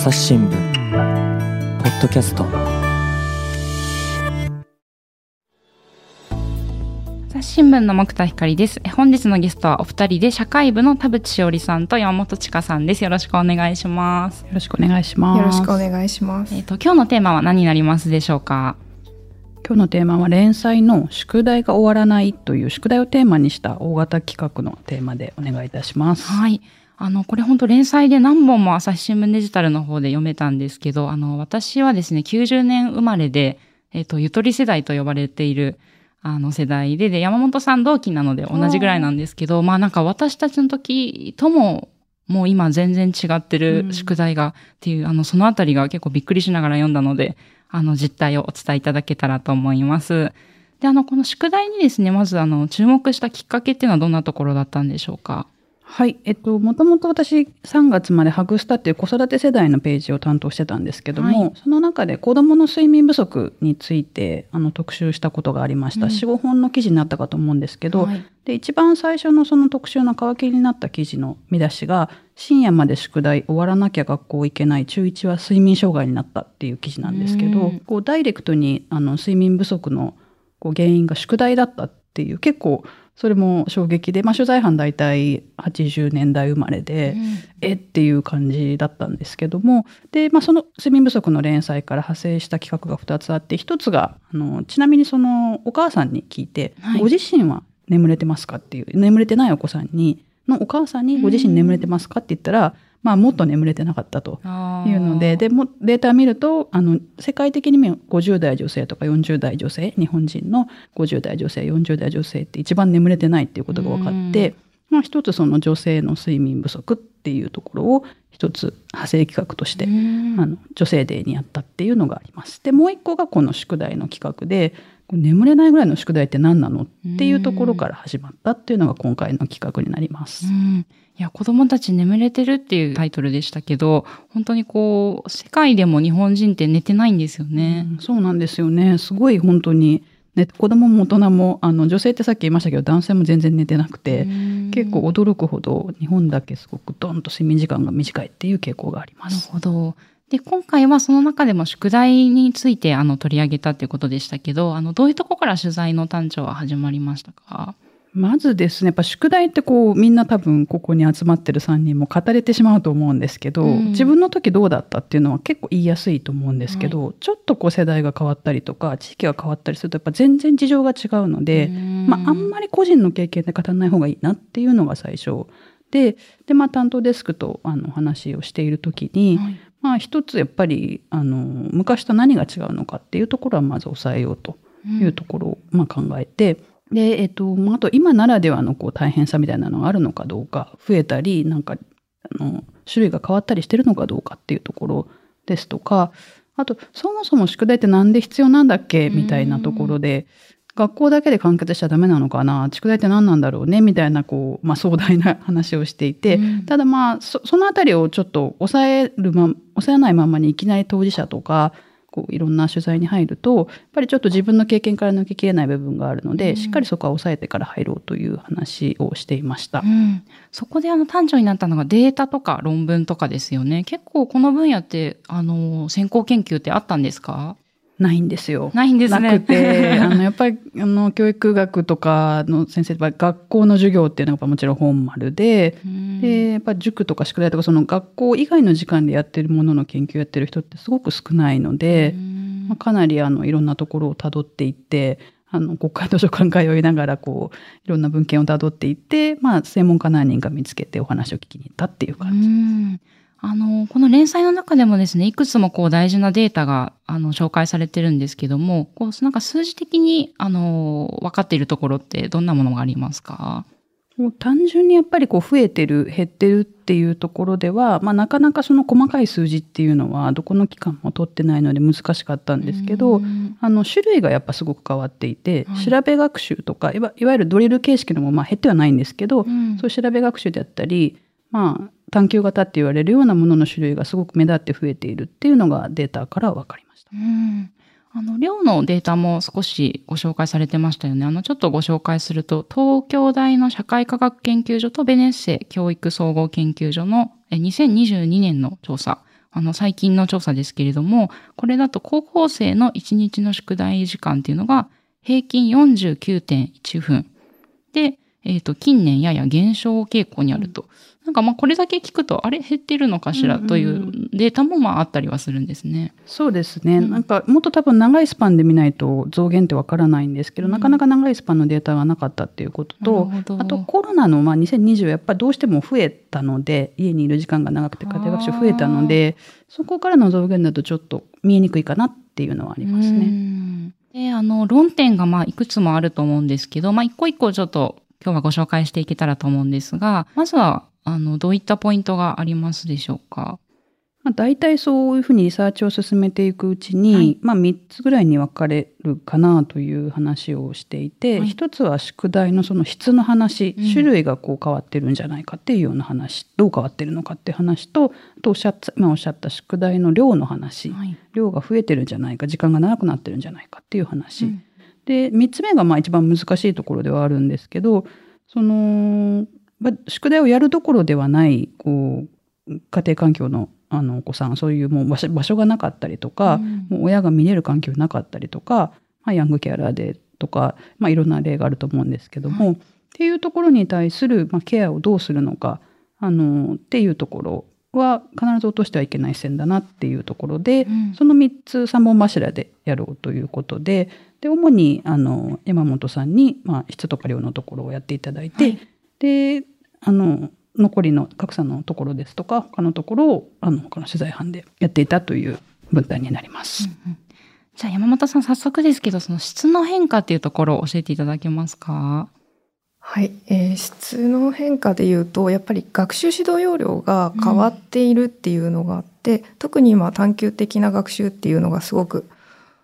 朝日新聞ポッドキャスト朝日新聞の木田光です。え本日のゲストはお二人で社会部の田淵しおりさんと山本千佳さんです。よろしくお願いします。よろしくお願いします。よろしくお願いします。えっ、と今日のテーマは何になりますでしょうか？今日のテーマは連載の宿題が終わらないという宿題をテーマにした大型企画のテーマでお願いいたします。はい。あの、これ本当連載で何本も朝日新聞デジタルの方で読めたんですけど、あの、私はですね、90年生まれで、えっ、と、ゆとり世代と呼ばれている、あの世代で、で、山本さん同期なので同じぐらいなんですけど、まあなんか私たちの時とも、もう今全然違ってる宿題がっていう、あの、そのあたりが結構びっくりしながら読んだので、あの、実態をお伝えいただけたらと思います。で、あの、この宿題にですね、まずあの、注目したきっかけっていうのはどんなところだったんでしょうか？はい。えっと、もともと私3月までハグスタっていう子育て世代のページを担当してたんですけども、はいその中で子供の睡眠不足についてあの特集したことがありました。うん4、5本の記事になったかと思うんですけど、はいで、一番最初のその特集の皮切りになった記事の見出しが、深夜まで宿題終わらなきゃ学校行けない中1は睡眠障害になったっていう記事なんですけど、うんこうダイレクトにあの睡眠不足のこう原因が宿題だったっていう結構それも衝撃で、まあ、取材班大体80年代生まれで、えっていう感じだったんですけどもで、まあ、その睡眠不足の連載から派生した企画が2つあって1つがあのちなみにそのお母さんに聞いて、はい。ご自身は眠れてますかっていう眠れてないお子さんにのお母さんにご自身眠れてますかって言ったら、まあ、もっと眠れてなかったと。あいうので、でもデータを見ると、あの、世界的に見る50代女性とか40代女性、日本人の50代女性、40代女性って一番眠れてないっていうことが分かって、まあ一つその女性の睡眠不足っていうところを一つ派生企画として、うんあの女性デーにやったっていうのがあります。で、もう一個がこの宿題の企画で、眠れないぐらいの宿題って何なのっていうところから始まったっていうのが今回の企画になります。うんいや、子供たち眠れてるっていうタイトルでしたけど、本当にこう、世界でも日本人って寝てないんですよね。うんそうなんですよね。すごい本当に、ね、子供も大人も、あの、女性ってさっき言いましたけど、男性も全然寝てなくて、うん結構驚くほど日本だけすごくドンと睡眠時間が短いっていう傾向がありまなるす。ほど。で、今回はその中でも宿題についてあの取り上げたっていうことでしたけど、あの、どういうとこから取材の単調は始まりましたか？まずですね、やっぱ宿題ってこう、みんな多分ここに集まってる3人も語れてしまうと思うんですけど、うん。自分の時どうだったっていうのは結構言いやすいと思うんですけど、ちょっとこう世代が変わったりとか、地域が変わったりするとやっぱ全然事情が違うので、まあ、あんまり個人の経験で語らない方がいいなっていうのが最初。でで、まあ、担当デスクとあの話をしている時に、はいまあ、一つやっぱりあの昔と何が違うのかっていうところはまず抑えようというところを、まあ、考えて。で、えっと、まああと今ならではのこう大変さみたいなのがあるのかどうか、増えたり、なんか、あの、種類が変わったりしてるのかどうかっていうところですとか、あと、そもそも宿題ってなんで必要なんだっけみたいなところで、学校だけで完結しちゃダメなのかな？宿題って何なんだろうね？みたいな、こう、まあ壮大な話をしていて、うん。ただまあ、そそのあたりをちょっと抑えるま、抑えないままにいきなり当事者とか、こういろんな取材に入ると、やっぱりちょっと自分の経験から抜けきれない部分があるので、うん。しっかりそこは抑えてから入ろうという話をしていました。う。ん、そこであの単調になったのがデータとか論文とかですよね。結構この分野って、あの、先行研究ってあったんですか？ないんですよ。ないんですね。なくて、あの、やっぱり、あの、教育学とかの先生は学校の授業っていうのがもちろん本丸で、うんで、やっぱ塾とか宿題とか、その学校以外の時間でやってるものの研究やってる人ってすごく少ないので、うんまあ、かなりあの、いろんなところを辿っていって、あの、国会図書館通いながら、こう、いろんな文献を辿っていって、まあ、専門家何人か見つけてお話を聞きに行ったっていうう感じ。んあの、この連載の中でもですね、いくつもこう大事なデータが、あの、紹介されてるんですけども、こう、なんか数字的に、あの、分かっているところってどんなものがありますか？もう単純にやっぱりこう増えてる減ってるっていうところでは、まあ、なかなかその細かい数字っていうのはどこの機関も取ってないので難しかったんですけど、うん。あの種類がやっぱすごく変わっていて、はい。調べ学習とかいわいわゆるドリル形式のもまあ減ってはないんですけど、うん。そういう調べ学習であったり、まあ、探究型って言われるようなものの種類がすごく目立って増えているっていうのがデータから分かりました。うんあの、量のデータも少しご紹介されてましたよね。あの、ちょっとご紹介すると、東京大の社会科学研究所とベネッセ教育総合研究所の2022年の調査あの、最近の調査ですけれども、これだと高校生の1日の宿題時間っていうのが平均49.1分。で、えっ、と、近年やや減少傾向にあると。なんかまあこれだけ聞くと、あれ減ってるのかしらというデータもまああったりはするんですね。そうですね、うん。なんかもっと多分長いスパンで見ないと増減ってわからないんですけど、なかなか長いスパンのデータがなかったっていうことと、あとコロナのまあ2020やっぱりどうしても増えたので家にいる時間が長くて家庭学習増えたのでそこからの増減だとちょっと見えにくいかなっていうのはありますうね。ん。で、あの、論点がまあいくつもあると思うんですけど、まあ一個一個ちょっと今日はご紹介していけたらと思うんですが、まずは、あの、どういったポイントがありますでしょうか？まあ、大体そういうふうにリサーチを進めていくうちに、はい。まあ、3つぐらいに分かれるかなという話をしていて、はい。一つは宿題のその質の話、うん。種類がこう変わってるんじゃないかっていうような話どう変わってるのかっていう話とあとおっしゃった今おっしゃった宿題の量の話、はい。量が増えてるんじゃないか時間が長くなってるんじゃないかっていう話、うん。で3つ目がまあ一番難しいところではあるんですけどそのまあ宿題をやるどころではないこう家庭環境のあのお子さんそういうもう場所場所がなかったりとか、うん。もう親が見れる環境なかったりとか、まあ、ヤングケアラーでとか、まあ、いろんな例があると思うんですけども、っていうところに対する、まあ、ケアをどうするのかあのっていうところは必ず落としてはいけない線だなっていうところで、うん。その3つ3本柱でやろうということでで主にあの山本さんに、まあ、質とか量のところをやっていただいて、はいであの残りの格差のところですとか他のところをあの他の取材班でやっていたという分担になります。じゃあ山本さん早速ですけど、その質の変化っていうところを教えていただけますか？はい、えー質の変化でいうとやっぱり学習指導要領が変わっているっていうのがあって、特に今探究的な学習っていうのがすごく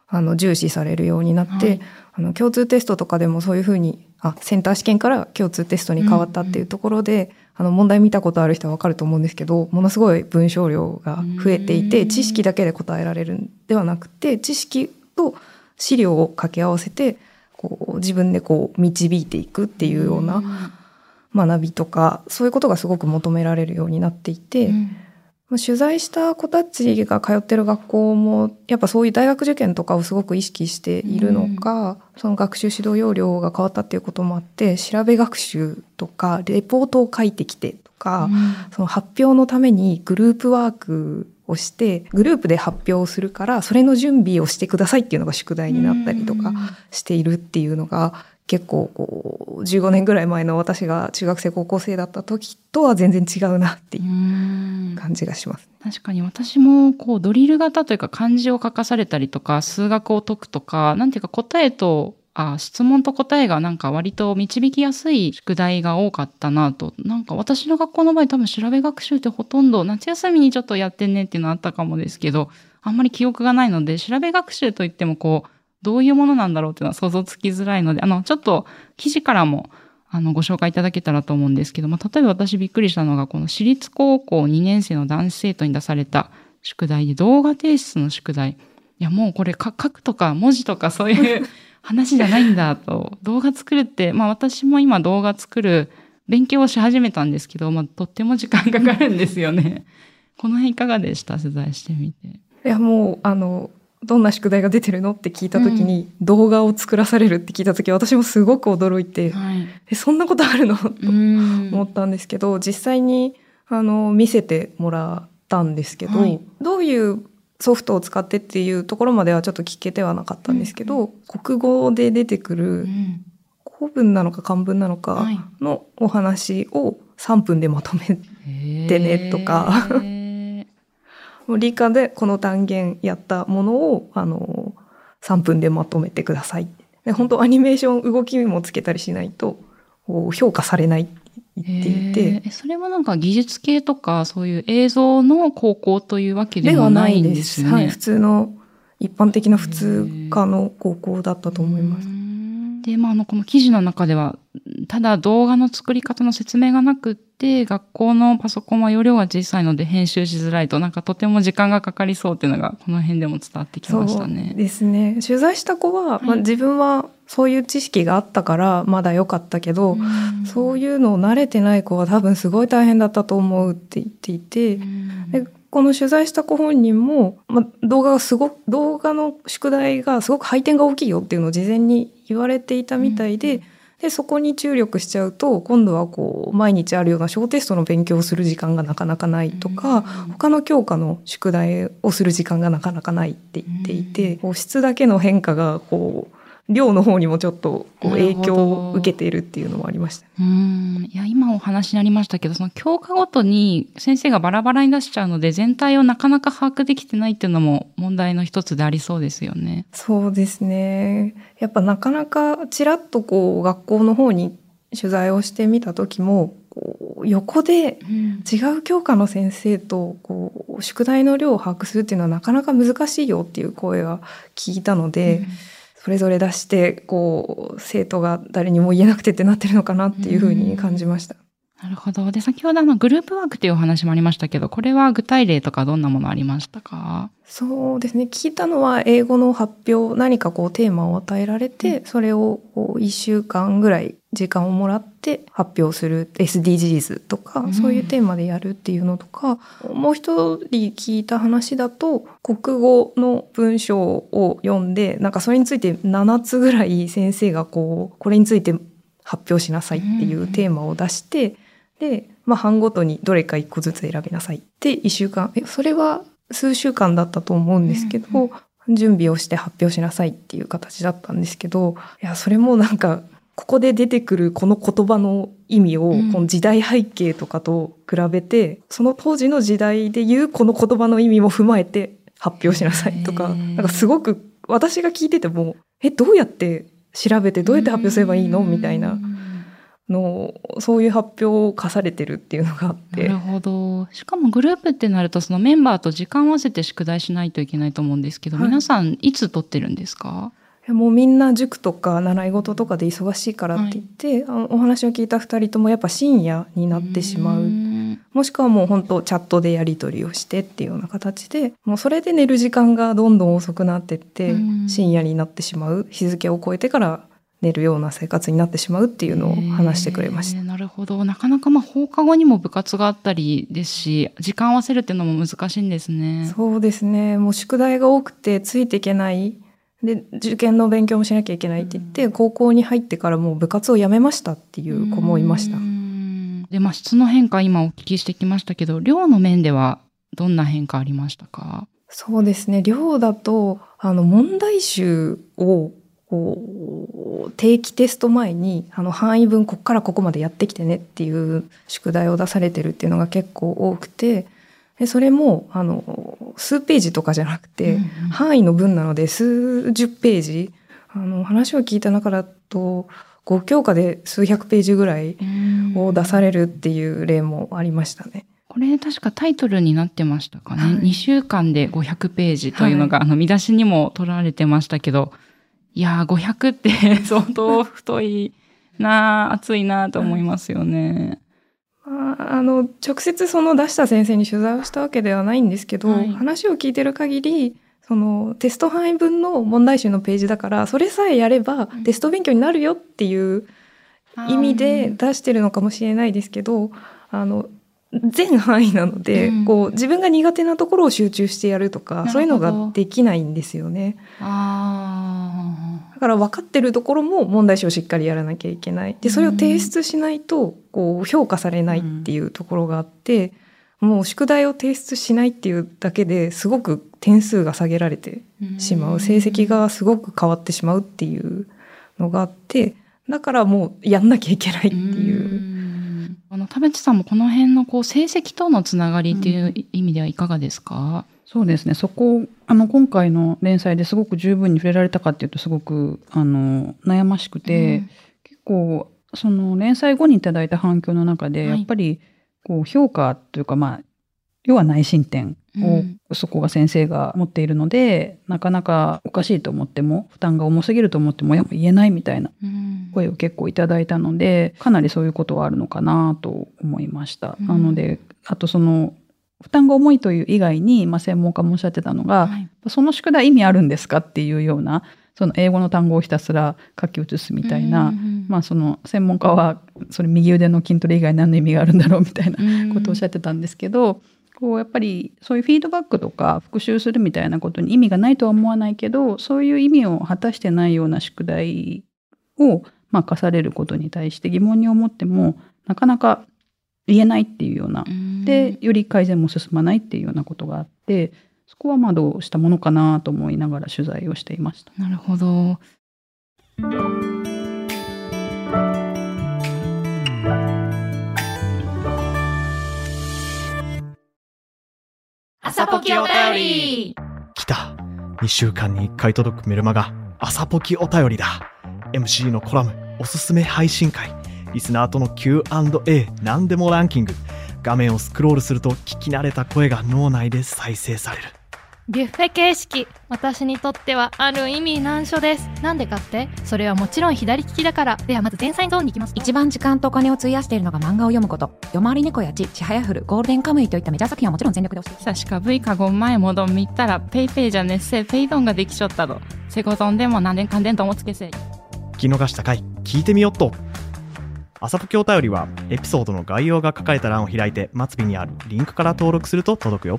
あの重視されるようになって、はい。あの共通テストとかでもそういうふうにあセンター試験から共通テストに変わったっていうところで、あの問題見たことある人はわかると思うんですけどものすごい文章量が増えていて、うん知識だけで答えられるんではなくて知識と資料を掛け合わせてこう自分でこう導いていくっていうような学びとかそういうことがすごく求められるようになっていて、うん。まあ取材した子たちが通ってる学校もやっぱそういう大学受験とかをすごく意識しているのか、その学習指導要領が変わったっていうこともあって調べ学習とかレポートを書いてきてとか、その発表のためにグループワークをしてグループで発表するからそれの準備をしてくださいっていうのが宿題になったりとかしているっていうのが結構こう15年ぐらい前の私が中学生高校生だった時とは全然違うなっていううん感じがします。確かに私もこうドリル型というか漢字を書かされたりとか数学を解くとかなんていうか答えとあ質問と答えがなんか割と導きやすい宿題が多かったなとなんか私の学校の場合多分調べ学習ってほとんど夏休みにちょっとやってねっていうのあったかもですけどあんまり記憶がないので調べ学習といってもこうどういうものなんだろうっていうのは想像つきづらいのであのちょっと記事からもあのご紹介いただけたらと思うんですけども例えば私びっくりしたのがこの私立高校2年生の男子生徒に出された宿題で動画提出の宿題いやもうこれか書くとか文字とかそういう 話じゃないんだと動画作るってまあ私も今動画作る勉強をし始めたんですけど、まあ、とっても時間かかるんですよね。この辺いかがでした？取材してみて。いやもうあのどんな宿題が出てるの？って聞いた時に、動画を作らされるって聞いた時私もすごく驚いて、はい。えそんなことあるの？とうん。思ったんですけど実際にあの見せてもらったんですけど、はい。どういうソフトを使ってっていうところまではちょっと聞けてはなかったんですけど、国語で出てくうるん。古文なのか漢文なのかはいのお話を3分でまとめてねとか理科でこの単元やったものをあの3分でまとめてください。で本当アニメーション動きもつけたりしないと評価されないって言っていへてそれもなんか技術系とかそういう映像の高校というわけでではもなないいで。んですすね。はい、普通の一般的な普通科の高校だったと思いますう。んで、まあ、あの、この記事の中では、ただ動画の作り方の説明がなくって、学校のパソコンは容量が小さいので編集しづらいと、なんかとても時間がかかりそうっていうのが、この辺でも伝わってきましたそうね。ですね。取材した子は、まあ、はい自分はそういう知識があったからまだ良かったけど、そういいうのを慣れてない子は多分すごい大変だったと思うって言っていて、うんでこの取材した子本人も、まあ、動画がすごく動画の宿題がすごく配点が大きいよっていうのを事前に言われていたみたいで。でそこに注力しちゃうと今度はこう毎日あるような小テストの勉強をする時間がなかなかないとか、他の教科の宿題をする時間がなかなかないって言っていて、こう質だけの変化がこう量の方にもちょっとこう影響を受けているっていうのもありました、ね、うん。いや今お話になりましたけどその教科ごとに先生がバラバラに出しちゃうので全体をなかなか把握できてないっていうのも問題の一つでありそうですよね。そうですね。やっぱなかなかちらっとこう学校の方に取材をしてみた時も横で違う教科の先生とこう宿題の量を把握するっていうのはなかなか難しいよっていう声は聞いたので。うんそれぞれ出してこう生徒が誰にも言えなくてってなってるのかなっていうふうに感じました。なるほど。で、先ほどあのグループワークというお話もありましたけど、これは具体例とかどんなものありましたか？そうですね。聞いたのは英語の発表、何かこうテーマを与えられて、うん、それをこう1週間ぐらい時間をもらって発表する SDGs とか、うん、そういうテーマでやるっていうのとか、もう一人聞いた話だと、国語の文章を読んで、なんかそれについて7つぐらい先生がこう、これについて発表しなさいっていうテーマを出して、うん、で、まあ班ごとにどれか1個ずつ選びなさい。って1週間、え、それは数週間だったと思うんですけど、うん。準備をして発表しなさいっていう形だったんですけど、いや、それもなんかここで出てくるこの言葉の意味を、この時代背景とかと比べて、その当時の時代で言うこの言葉の意味も踏まえて発表しなさいとか、なんかすごく私が聞いてても、え、どうやって調べてどうやって発表すればいいの？みたいなのそういう発表を課されてるっていうのがあって。なるほど。しかもグループってなるとそのメンバーと時間を合わせて宿題しないといけないと思うんですけど、はい、皆さんいつ取ってるんですか？もうみんな塾とか習い事とかで忙しいからって言って、はい、お話を聞いた2人ともやっぱ深夜になってしまうもしくはもう本当チャットでやり取りをしてっていうような形でもうそれで寝る時間がどんどん遅くなってって深夜になってしまう日付を超えてから寝るような生活になってしまうっていうのを話してくれました。なるほど。なかなかまあ放課後にも部活があったりですし、時間を合わせるっていうのも難しいんですね。そうですね。もう宿題が多くてついていけないで受験の勉強もしなきゃいけないって言って、うん、高校に入ってからもう部活をやめましたっていう子もいました。で、まあ、質の変化今お聞きしてきましたけど量の面ではどんな変化ありましたか？そうですね。量だとあの問題集をこう定期テスト前にあの範囲分ここからここまでやってきてねっていう宿題を出されてるっていうのが結構多くてでそれもあの数ページとかじゃなくて、うんうん、範囲の文なので数十ページあの話を聞いた中だと5教科で数百ページぐらいを出されるっていう例もありましたね。これ確かタイトルになってましたかね？はい、2週間で500ページというのが、はい、あの見出しにも取られてましたけど、いやー500って相当太いな熱いなと思いますよね。あの直接その出した先生に取材をしたわけではないんですけど、はい、話を聞いてる限りそのテスト範囲分の問題集のページだからそれさえやればテスト勉強になるよっていう意味で出してるのかもしれないですけどあの全範囲なので、うん、こう自分が苦手なところを集中してやるとかそういうのができないんですよね。だから分かってるところも問題集をしっかりやらなきゃいけない。でそれを提出しないとこう評価されないっていうところがあって、うん、もう宿題を提出しないっていうだけですごく点数が下げられてしまう、成績がすごく変わってしまうっていうのがあってだからもうやんなきゃいけないっていう。あの田淵さんもこの辺のこう成績とのつながりっていう意味ではいかがですか、そうですね。そこあの今回の連載ですごく十分に触れられたかっていうとすごくあの悩ましくて、うん、結構その連載後にいただいた反響の中で、やっぱりこう評価というかまあ要は内申点を、そこが先生が持っているのでなかなかおかしいと思っても負担が重すぎると思ってもや言えないみたいな声を結構いただいたのでかなりそういうことはあるのかなと思いました。なのであとその負担が重いという以外に、まあ、専門家もおっしゃってたのが、はい、その宿題意味あるんですかっていうようなその英語の単語をひたすら書き写すみたいな、まあその専門家はそれ右腕の筋トレ以外何の意味があるんだろうみたいなことをおっしゃってたんですけど、こうやっぱりそういうフィードバックとか復習するみたいなことに意味がないとは思わないけどそういう意味を果たしてないような宿題をまあ課されることに対して疑問に思ってもなかなか言えないっていうようなでより改善も進まないっていうようなことがあってそこはまあどうしたものかなと思いながら取材をしていました。なるほど。朝ポキお便り。来た。2週間に1回届くメルマガ。朝ポキお便りだ。MC のコラムおすすめ配信会。リスナーとの Q&A 何でもランキング。画面をスクロールすると聞き慣れた声が脳内で再生される。ビュッフェ形式。私にとってはある意味難所です。なんでかって？それはもちろん左利きだから。ではまず前菜ゾーンに行きます。一番時間とお金を費やしているのが漫画を読むこと。夜回り猫やちちはやふるゴールデンカムイといったメジャー作品はもちろん全力で押して久しかぶいかごん前もどんみったらペイペイじゃねっせペイドンができちょったどセゴゾンでも何年かんでんともつけせ聞き逃した回聞いてみよっと。朝ポキお便りはエピソードの概要が書かれた欄を開いて末尾にあるリンクから登録すると届くよ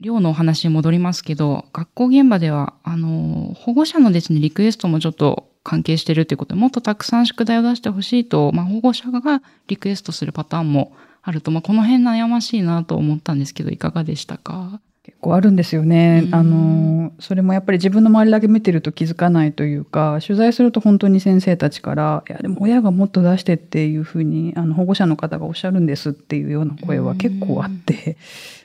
寮のお話に戻りますけど、学校現場では、あの、保護者のですね、リクエストもちょっと関係してるということで、もっとたくさん宿題を出してほしいと、まあ、保護者がリクエストするパターンもあると、まあ、この辺悩ましいなと思ったんですけど、いかがでしたか？結構あるんですよね。うん。あの、それもやっぱり自分の周りだけ見てると気づかないというか、取材すると本当に先生たちから、いや、でも親がもっと出してっていうふうに、あの、保護者の方がおっしゃるんですっていうような声は結構あって、あ、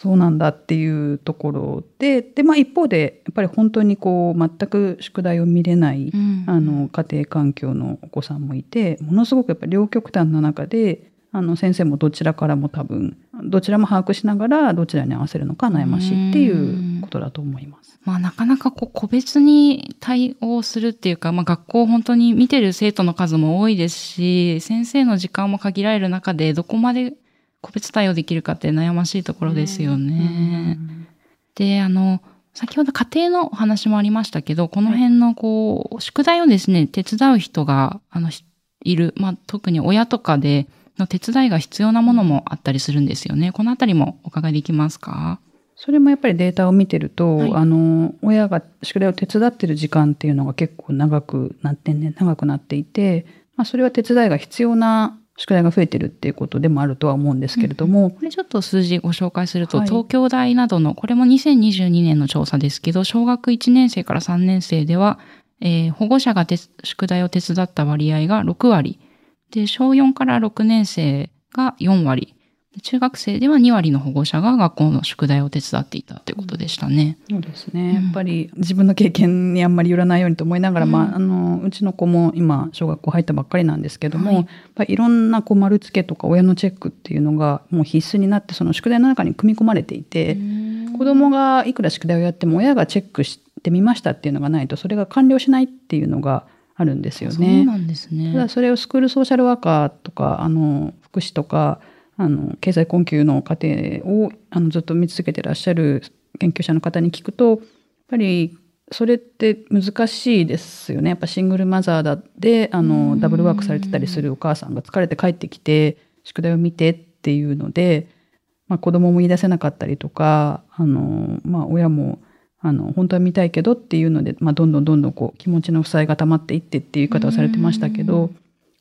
そうなんだっていうところで、で、まあ一方で、やっぱり本当にこう、全く宿題を見れない、あの、家庭環境のお子さんもいて、ものすごくやっぱり両極端な中で、あの先生もどちらからも多分どちらも把握しながらどちらに合わせるのか悩ましいっていうことだと思います。まあ、なかなかこう、個別に対応するっていうか、まあ、学校本当に見てる生徒の数も多いですし、先生の時間も限られる中で、どこまで個別対応できるかって悩ましいところですよね。で、あの、先ほど家庭のお話もありましたけど、この辺のこう、宿題をですね、手伝う人が、あの、ひいる、まあ、特に親とかで、の手伝いが必要なものもあったりするんですよね。このあたりもお伺いできますか？それもやっぱりデータを見てると、はいあの親が宿題を手伝ってる時間っていうのが結構長くなってね長くなっていて、まあ、それは手伝いが必要な宿題が増えてるっていうことでもあるとは思うんですけれども、これちょっと数字ご紹介すると、はい東京大などの、これも2022年の調査ですけど、小学1年生から3年生では、えー保護者が手宿題を手伝った割合が6割。で、小4から6年生が4割。で中学生では2割の保護者が学校の宿題を手伝っていたということでしたね。そうですね、うんやっぱり自分の経験にあんまりよらないようにと思いながら、うんまあ、あのうちの子も今小学校入ったばっかりなんですけども、はいいろんなこう丸付けとか親のチェックっていうのがもう必須になってその宿題の中に組み込まれていて、子供がいくら宿題をやっても親がチェックしてみましたっていうのがないとそれが完了しないっていうのがあるんですよそうね。なんですね。ただそれをスクールソーシャルワーカーとかあの福祉とかあの経済困窮の家庭をあのずっと見続けてらっしゃる研究者の方に聞くとやっぱりそれって難しいですよね。やっぱシングルマザーだであのダブルワークされてたりするお母さんが疲れて帰ってきて宿題を見てっていうので、まあ、子供も言い出せなかったりとかあの、まあ、親もあの本当は見たいけどっていうので、まあ、どんどんどんどんこう気持ちの負債が溜まっていってっていう言い方をされてましたけどっ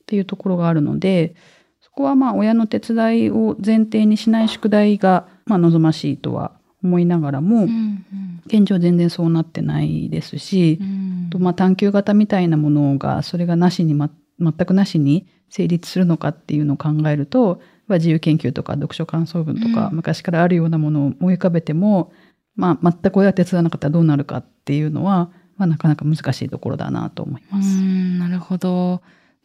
ていうところがあるのでそこはまあ親の手伝いを前提にしない宿題がまあ望ましいとは思いながらも、うん現状全然そうなってないですし、うんとまあ探究型みたいなものがそれがなしに、ま、全くなしに成立するのかっていうのを考えるとまあ自由研究とか読書感想文とか、うん昔からあるようなものを思い浮かべても、まあ、全く親が手伝わなかったらどうなるかっていうのは、まあ、なかなか難しいところだなと思います。うん、なるほど。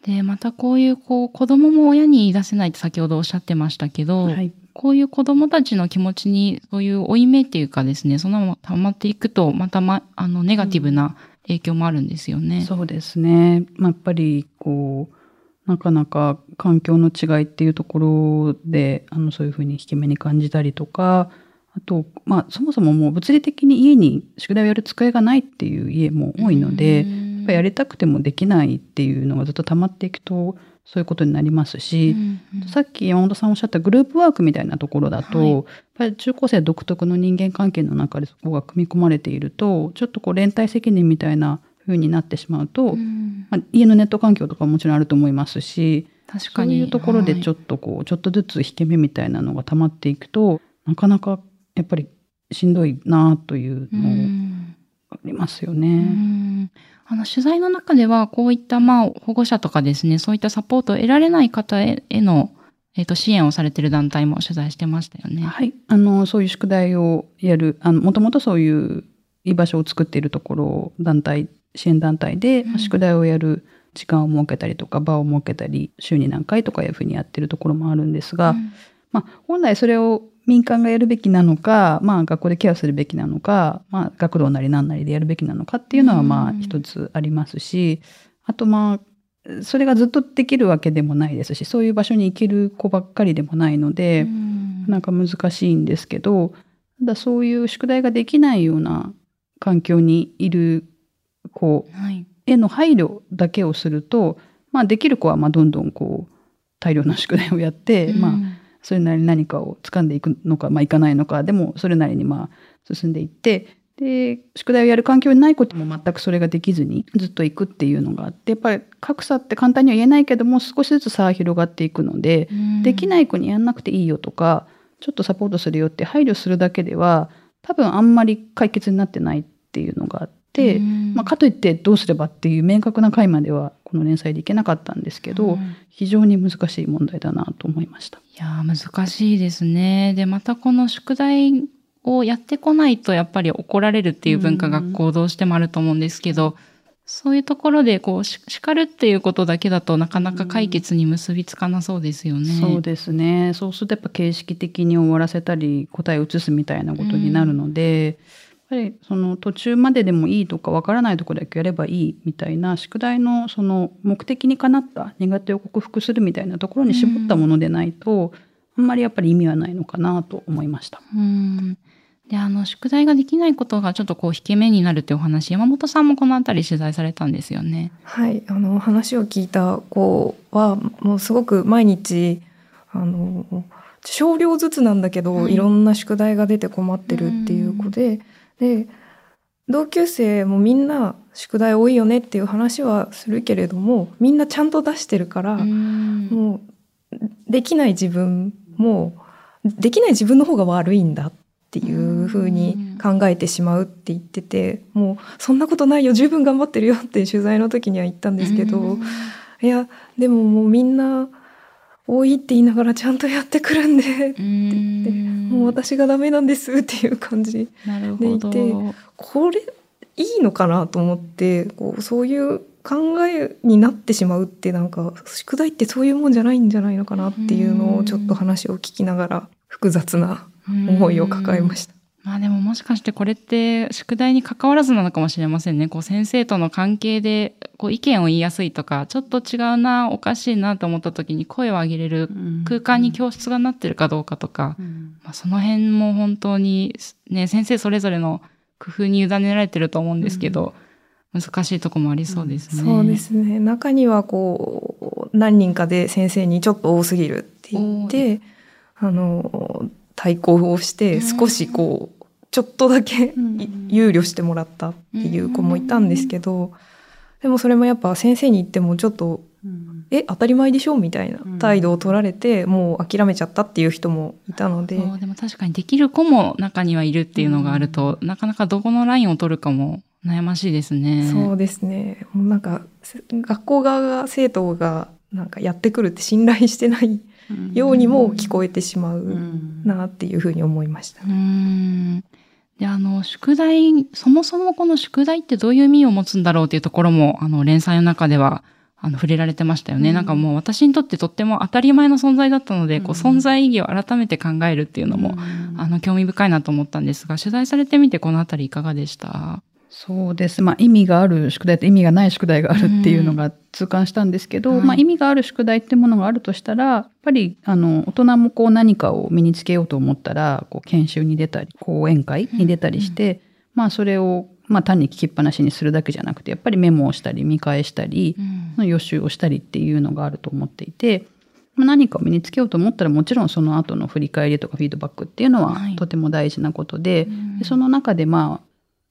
で、またこういう、こう、子供も親に言い出せないって先ほどおっしゃってましたけど、はい、こういう子供たちの気持ちに、そういう負い目っていうかですね、そのまま溜まっていくと、またま、あの、ネガティブな影響もあるんですよね。そうですね。まあ、やっぱりこうなかなか環境の違いっていうところであのそういうふうに引け目に感じたりとかあと、まあ、そもそももう物理的に家に宿題をやる机がないっていう家も多いので、やっぱりやりたくてもできないっていうのがずっと溜まっていくとそういうことになりますし、うんさっき山本さんおっしゃったグループワークみたいなところだと、はい。やっぱり中高生独特の人間関係の中でそこが組み込まれているとちょっとこう連帯責任みたいな風になってしまうと、うん。まあ、家のネット環境とかももちろんあると思いますし確かに。そういうところでちょっっとこう、ちょっとずつ引け目みたいなのが溜まっていくとなかなかやっぱりしんどいなというのありますよね。あの取材の中ではこういったまあ保護者とかですねそういったサポートを得られない方へへの、えっと支援をされている団体も取材してましたよね。はい、あのそういう宿題をやるあのもともとそういう居場所を作っているところ団体支援団体で、宿題をやる時間を設けたりとか場を設けたり週に何回とかいうふうにやってるところもあるんですが、うん。まあ、本来それを民間がやるべきなのか、まあ、学校でケアするべきなのか、まあ、学童なり何なりでやるべきなのかっていうのはまあうん。一つありますし、あとまあそれがずっとできるわけでもないですしそういう場所に行ける子ばっかりでもないので、うん。なんか難しいんですけどただそういう宿題ができないような環境にいる子はい。への配慮だけをすると、まあ、できる子はまあどんどんこう大量な宿題をやって、まあうんそれなりに何かを掴んでいくのか、まあ、いかないのかでもそれなりにまあ進んでいってで宿題をやる環境にないことも全くそれができずにずっと行くっていうのがあってやっぱり格差って簡単には言えないけども少しずつ差が広がっていくので、できない子にやんなくていいよとかちょっとサポートするよって配慮するだけでは多分あんまり解決になってないっていうのがあって、うんまあ、かといってどうすればっていう明確な回まではこの連載でいけなかったんですけど、うん非常に難しい問題だなと思いました。いやー難しいですね。でまたこの宿題をやってこないとやっぱり怒られるっていう文化うん学校どうしてもあると思うんですけど、そういうところでこうし叱るっていうことだけだとなかなか解決に結びつかなそうですよね。そうですねそうするとやっぱ形式的に終わらせたり答えを移すみたいなことになるので、やっぱりその途中まででもいいとかわからないところだけやればいいみたいな宿題のその目的にかなった苦手を克服するみたいなところに絞ったものでないと、あんまりやっぱり意味はないのかなと思いました。うんであの宿題ができないことがちょっとこう引け目になるっていうお話山本さんもこの辺り取材されたんですよね。はい、あの話を聞いた子はもうすごく毎日あの少量ずつなんだけど、はいい、ろんな宿題が出て困ってるっていう子で、で同級生もみんな宿題多いよねっていう話はするけれどもみんなちゃんと出してるから、うん。もうできない自分もできない自分の方が悪いんだっていうふうに考えてしまうって言っててもうそんなことないよ十分頑張ってるよって取材の時には言ったんですけど、うん。いやでももうみんな多いって言いながらちゃんとやってくるんで、うんもう私がダメなんですっていう感じで。いてこれいいのかなと思ってこうそういう考えになってしまうってなんか宿題ってそういうもんじゃないんじゃないのかなっていうのをちょっと話を聞きながら複雑な思いを抱えました。まあでももしかしてこれって宿題に関わらずなのかもしれませんね。こう先生との関係でこう意見を言いやすいとか、ちょっと違うな、おかしいなと思った時に声を上げれる空間に教室がなってるかどうかとか、まあ、その辺も本当にね、先生それぞれの工夫に委ねられてると思うんですけど、難しいとこもありそうですね。そうですね。中にはこう何人かで先生にちょっと多すぎるって言ってあの対抗をして少しこうちょっとだけ憂慮してもらったっていう子もいたんですけどでもそれもやっぱ先生に言ってもちょっとえ当たり前でしょみたいな態度を取られてもう諦めちゃったっていう人もいたので。そうでも確かにできる子も中にはいるっていうのがあると、なかなかどこのラインを取るかも悩ましいですね。そうですね。もうなんかせ学校側が生徒がなんかやってくるって信頼してないようにも聞こえてしまうなっていうふうに思いました。うーんであの宿題そもそもこの宿題ってどういう意味を持つんだろうっていうところもあの連載の中ではあの触れられてましたよね、うん。なんかもう私にとってとっても当たり前の存在だったので、こううん存在意義を改めて考えるっていうのも、あの興味深いなと思ったんですが取材されてみてこのあたりいかがでした？そうです。まあ意味がある宿題と意味がない宿題があるっていうのが痛感したんですけど、はい。まあ意味がある宿題ってものがあるとしたら、やっぱりあの大人もこう何かを身につけようと思ったら、こう研修に出たり、講演会に出たりして、まあそれをまあ単に聞きっぱなしにするだけじゃなくて、やっぱりメモをしたり見返したり、うん。予習をしたりっていうのがあると思っていて、まあ何かを身につけようと思ったらもちろんその後の振り返りとかフィードバックっていうのははい。とても大事なことで、うん。でその中でまあ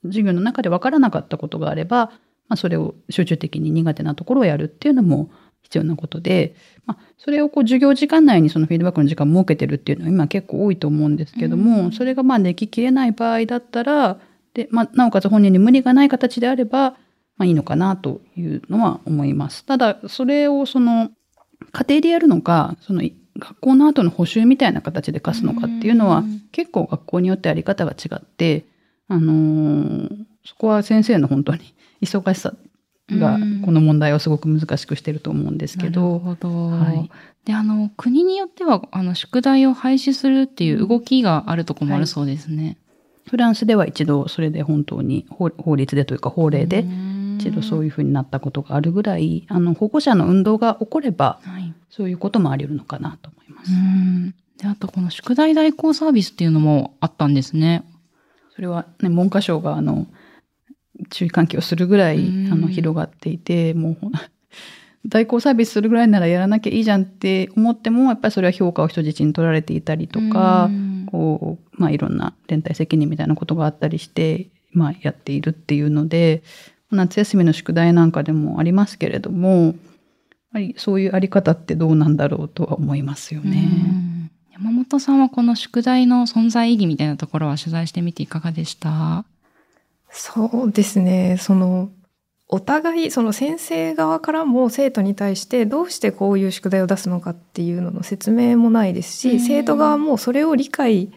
授業の中で分からなかったことがあれば、まあ、それを集中的に苦手なところをやるっていうのも必要なことで、まあ、それをこう授業時間内にそのフィードバックの時間を設けてるっていうのは今結構多いと思うんですけども、うんそれがまあでききれない場合だったらで、まあ、なおかつ本人に無理がない形であれば、まあ、いいのかなというのは思います。ただそれをその家庭でやるのかその学校の後の補習みたいな形で課すのかっていうのは、うん結構学校によってあり方が違って、あのーそこは先生の本当に 忙しさがうんこの問題をすごく難しくしてると思うんですけなるど、ほど。はいで、あの、国によっては、あの、宿題を廃止するっていう動きがあるところもあるそうですね。フランスでは一度それで本当に法法律でというか法令で一度そういいうふうになったことがあるぐらい、あの保護者の運動が起これば。そういうこともあり得るのかなと思います。うん。で、あと、この宿題代行サービスっていうのもあったんですね。それはね、文科省があの、注意喚起をするぐらい、うん。あの、広がっていて、もう 代行サービスするぐらいならやらなきゃいいじゃんって思っても、やっぱりそれは評価を人質に取られていたりとかう、ん。こう、まあいろんな連帯責任みたいなことがあったりして、まあやっているっていうので、夏休みの宿題なんかでもありますけれども、やっぱりそういうあり方ってどうなんだろうとは思いますよね。うん山本さんはこの宿題の存在意義みたいなところは取材してみていかがでした？そうですね。その、お互い、その先生側からも生徒に対してどうしてこういう宿題を出すのかっていうのの説明もないですし、うん。生徒側もそれを理解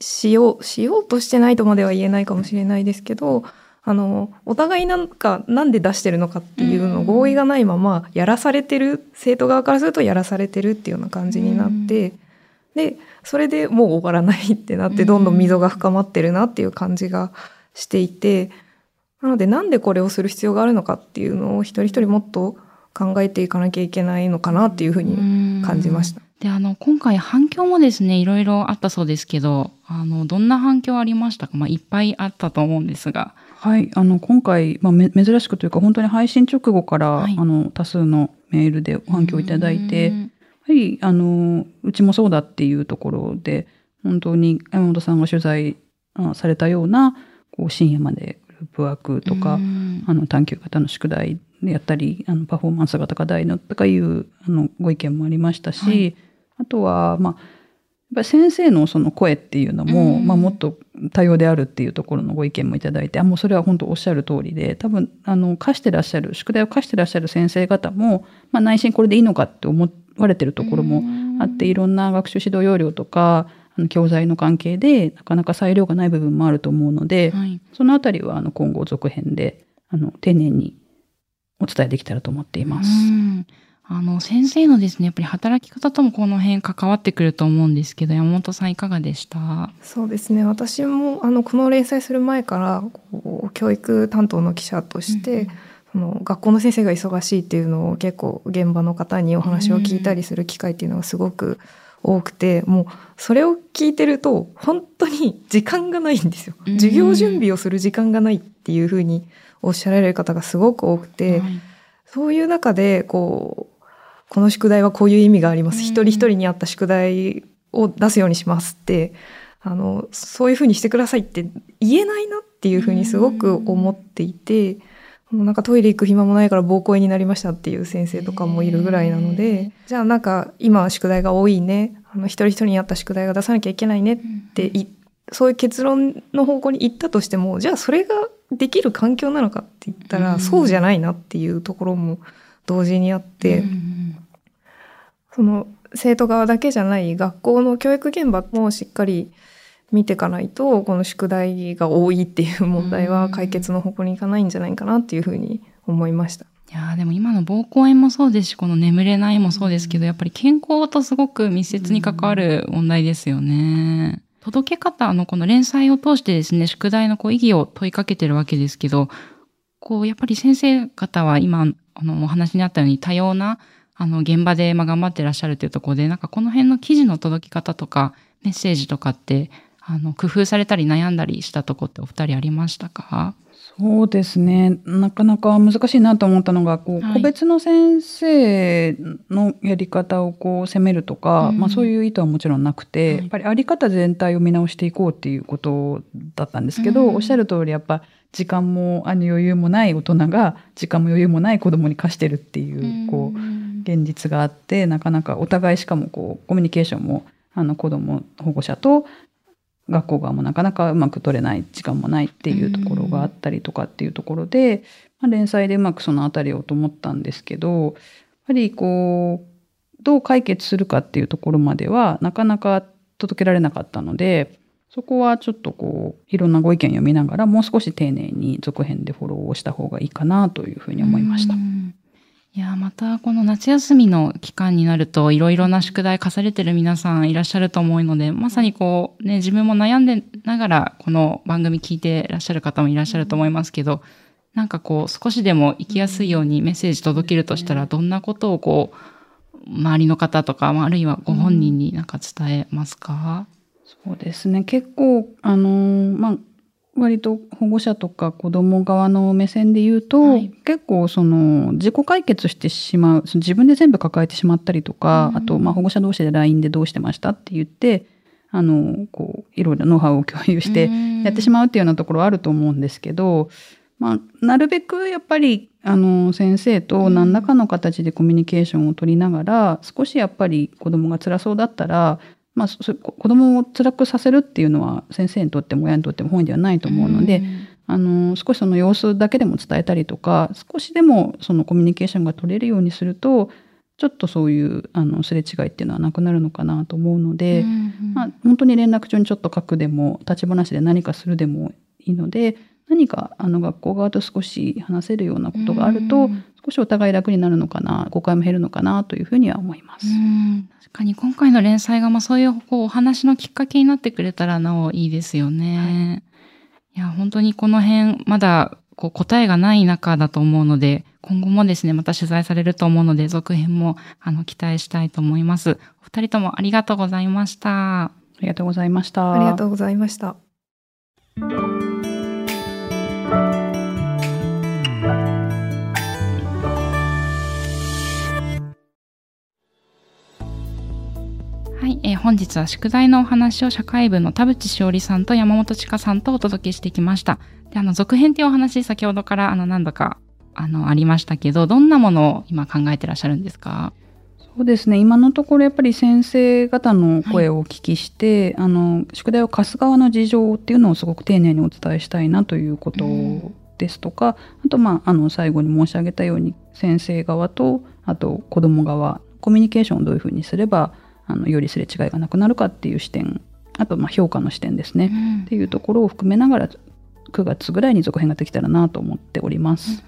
しよう、しようとしてないとまでは言えないかもしれないですけど、あの、お互いなんか、なんで出してるのかっていうのうん。合意がないまま、やらされてる、生徒側からするとやらされてるっていうような感じになって、で、それでもう終わらないってなって、どんどん溝が深まってるなっていう感じがしていて、なのでなんでこれをする必要があるのかっていうのを一人一人もっと考えていかなきゃいけないのかなっていうふうに感じました。で、あの、今回反響もですね、いろいろあったそうですけど、あの、どんな反響ありましたか？まあ、いっぱいあったと思うんですが。はい、あの今回、まあ、め珍しくというか本当に配信直後から、はい。あの多数のメールで反響いただいて、やうんはりあのうちもそうだっていうところで本当に山本さんが取材あされたようなこう深夜までグループワークとか、うん。あの探究型の宿題でやったりあのパフォーマンス型課題のとかいうあのご意見もありましたし、はい。あとは、まあ、やっぱり先生のその声っていうのも、うん。まあ、もっと多様であるっていうところのご意見もいただいてあもうそれは本当おっしゃる通りで多分あの課してらっしゃる宿題を課してらっしゃる先生方も、まあ、内心これでいいのかって思われてるところもあっていろんな学習指導要領とかあの教材の関係でなかなか裁量がない部分もあると思うので、はい。そのあたりはあの今後続編であの丁寧にお伝えできたらと思っています。うんあの、先生のですね、やっぱり働き方ともこの辺関わってくると思うんですけど、山本さんいかがでした？そうですね。私もあのこの連載する前からこう教育担当の記者として、その学校の先生が忙しいっていうのを結構現場の方にお話を聞いたりする機会っていうのがすごく多くて、もうそれを聞いてると本当に時間がないんですよ。うん。授業準備をする時間がないっていうふうにおっしゃられる方がすごく多くて、はい。そういう中でこうこの宿題はこういう意味があります、うん。一人一人に合った宿題を出すようにしますってあのそういうふうにしてくださいって言えないなっていうふうにすごく思っていて、もうなんかトイレ行く暇もないから膀胱炎になりましたっていう先生とかもいるぐらいなので、じゃあなんか今は宿題が多いね。あの一人一人に合った宿題が出さなきゃいけないねっていそういう結論の方向に行ったとしてもじゃあそれができる環境なのかって言ったら、うん。そうじゃないなっていうところも同時にあって、うん。その生徒側だけじゃない学校の教育現場もしっかり見ていかないとこの宿題が多いっていう問題は解決の方向に行かないんじゃないかなっていうふうに思いました。いやーでも今の膀胱炎もそうですし、この眠れないもそうですけど、やっぱり健康とすごく密接に関わる問題ですよね。届け方、あの、この連載を通してですね、宿題のこう意義を問いかけてるわけですけど、こう、やっぱり先生方は今、あの、お話にあったように多様な、あの、現場で、まあ、頑張ってらっしゃるというところで、なんかこの辺の記事の届き方とか、メッセージとかって、あの、工夫されたり悩んだりしたとこってお二人ありましたか？そうですね。なかなか難しいなと思ったのが、こう、はい。個別の先生のやり方をこう責めるとか、うん。まあそういう意図はもちろんなくて、はい。やっぱりあり方全体を見直していこうっていうことだったんですけど、うん。おっしゃる通りやっぱ時間もあの余裕もない大人が時間も余裕もない子供に貸してるっていう、こう、現実があってなかなかお互いしかもこうコミュニケーションもあの子ども保護者と学校側もなかなかうまく取れない時間もないっていうところがあったりとかっていうところで、まあ、連載でうまくそのあたりをと思ったんですけどやっぱりこうどう解決するかっていうところまではなかなか届けられなかったのでそこはちょっとこういろんなご意見を読みながらもう少し丁寧に続編でフォローをした方がいいかなというふうに思いましたう。んいや、またこの夏休みの期間になるといろいろな宿題課されてる皆さんいらっしゃると思うので、まさにこうね、自分も悩んでながらこの番組聞いてらっしゃる方もいらっしゃると思いますけど、なんかこう少しでも生きやすいようにメッセージ届けるとしたら、どんなことをこう、周りの方とか、まああるいはご本人になんか伝えますか、そうですね。結構、あのーまあ、割と保護者とか子供側の目線で言うと、はい。結構その自己解決してしまう、その自分で全部抱えてしまったりとか、うん。あと、まあ、保護者同士で LINE でどうしてましたって言って、あの、こう、いろいろノウハウを共有してやってしままうっていうようなところはあると思うんですけど、まあ、なるべくやっぱり、あの、先生と何らかの形でコミュニケーションを取りながら、少しやっぱり子供が辛そうだったら、まあ、子供を辛くさせるっていうのは先生にとっても親にとっても本意ではないと思うので、あの少しその様子だけでも伝えたりとか少しでもそのコミュニケーションが取れるようにするとちょっとそういうあのすれ違いっていうのはなくなるのかなと思うので、まあ、本当に連絡帳にちょっと書くでも立ち話で何かするでもいいので何かあの学校側と少し話せるようなことがあると、うん少しお互い楽になるのかな誤解も減るのかなというふうには思います。うん確かに今回の連載がまあそういうこうお話のきっかけになってくれたらなおいいですよね。い、や、本当にこの辺まだこう答えがない中だと思うので、今後もですね、また取材されると思うので、続編もあの期待したいと思います。お二人ともありがとうございました。ありがとうございました。ありがとうございました。本日は宿題のお話を社会部の田淵しおりさんと山本千佳さんとお届けしてきました。で、あの、続編っていうお話、先ほどからあの何度かあの、ありましたけど、どんなものを今考えてらっしゃるんですか？そうですね。今のところやっぱり先生方の声をお聞きして、あの宿題を貸す側の事情っていうのをすごく丁寧にお伝えしたいなということですとか、あとまああの最後に申し上げたように先生側とあと子ども側コミュニケーションをどういうふうにすればあのよりすれ違いがなくなるかっていう視点あとまあ評価の視点ですね、っていうところを含めながら9月ぐらいに続編ができたらなと思っております。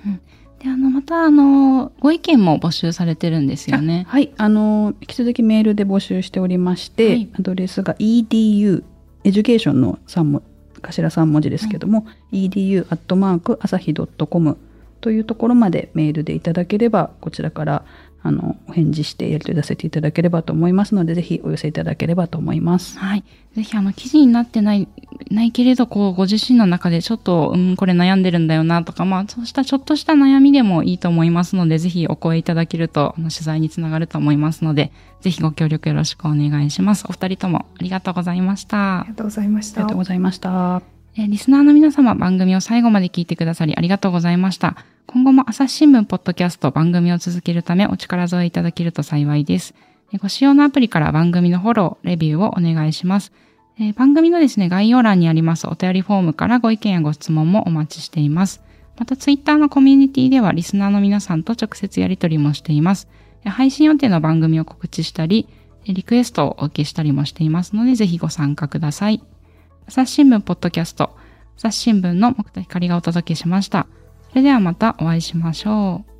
で、あの、また、あの、ご意見も募集されてるんですよね。はい、あの引き続きメールで募集しておりまして、はい。アドレスが edu エデュケーションの3文頭3文字ですけども、edu アットマーク朝日 .com というところまでメールでいただければこちらからあのお返事してやり取り出せていただければと思いますのでぜひお寄せいただければと思います。はい。ぜひ、あの、記事になってない、ないけれど、こう、ご自身の中でちょっと、うん、これ悩んでるんだよな、とか、まあ、そうしたちょっとした悩みでもいいと思いますので、ぜひお声いただけると、あの、取材につながると思いますので、ぜひご協力よろしくお願いします。お二人ともありがとうございましたあり。がとうございましたありがとう。ございました。えリスナーの皆様、番組を最後まで聞いてくださりありがとうございました。今後も朝日新聞ポッドキャスト番組を続けるためお力添えいただけると幸いです。えご使用のアプリから番組のフォロー、レビューをお願いします。え番組のですね、概要欄にありますお便りフォームからご意見やご質問もお待ちしています。また、ツイッターのコミュニティではリスナーの皆さんと直接やり取りもしています。配信予定の番組を告知したり、リクエストをお受けしたりもしていますので、ぜひご参加ください。朝日新聞ポッドキャスト、朝日新聞の木田光がお届けしました。それではまたお会いしましょう。